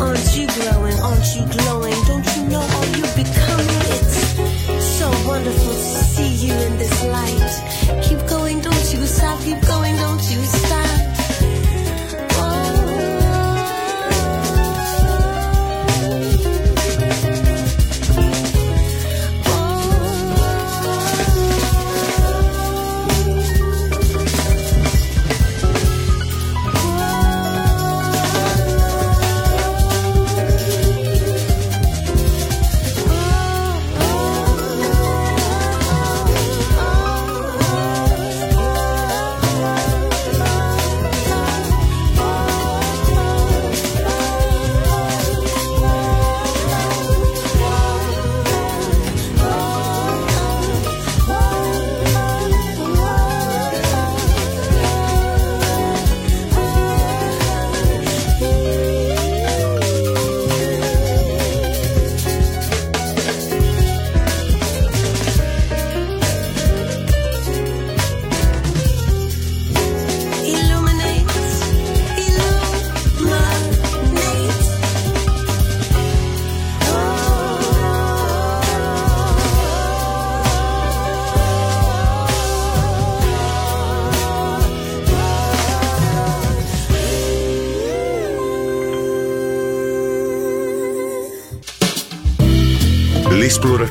Aren't you glowing? Aren't you glowing? Don't you know all you're becoming? It's so wonderful to see you in this light. Keep going, don't you stop, keep going.